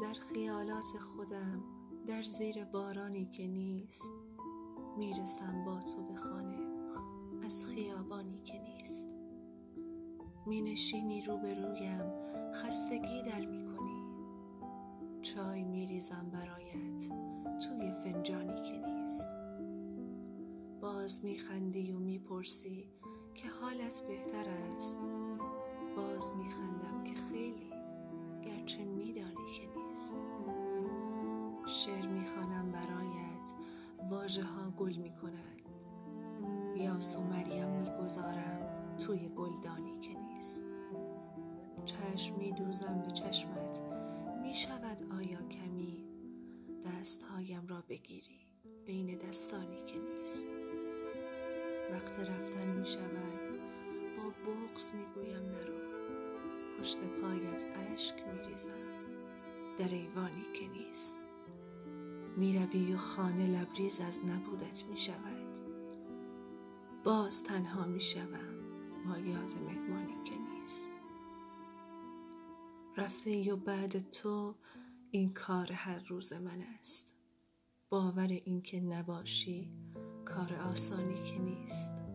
در خیالات خودم در زیر بارانی که نیست می‌رسم با تو به خانه از خیابانی که نیست. می نشینی روبرویم خستگی در می کنی چای می ریزم برایت توی فنجانی که نیست. باز می خندی و می پرسی که حالت بهتر است. باز می گل می کند یاس و مریم می گذارم توی گلدانی که نیست. چشم می دوزم به چشمت می شود آیا کمی دستهایم را بگیری بین دستانی که نیست. وقت رفتن می شود با بغز می گویم نرو. پشت پایت اشک می ریزم در ایوانی که نیست. می روی و خانه لبریز از نبودت می شود باز تنها می شوم با یاد مهمانی که نیست. رفته ای بعد تو این کار هر روز من است. باور اینکه نباشی کار آسانی که نیست.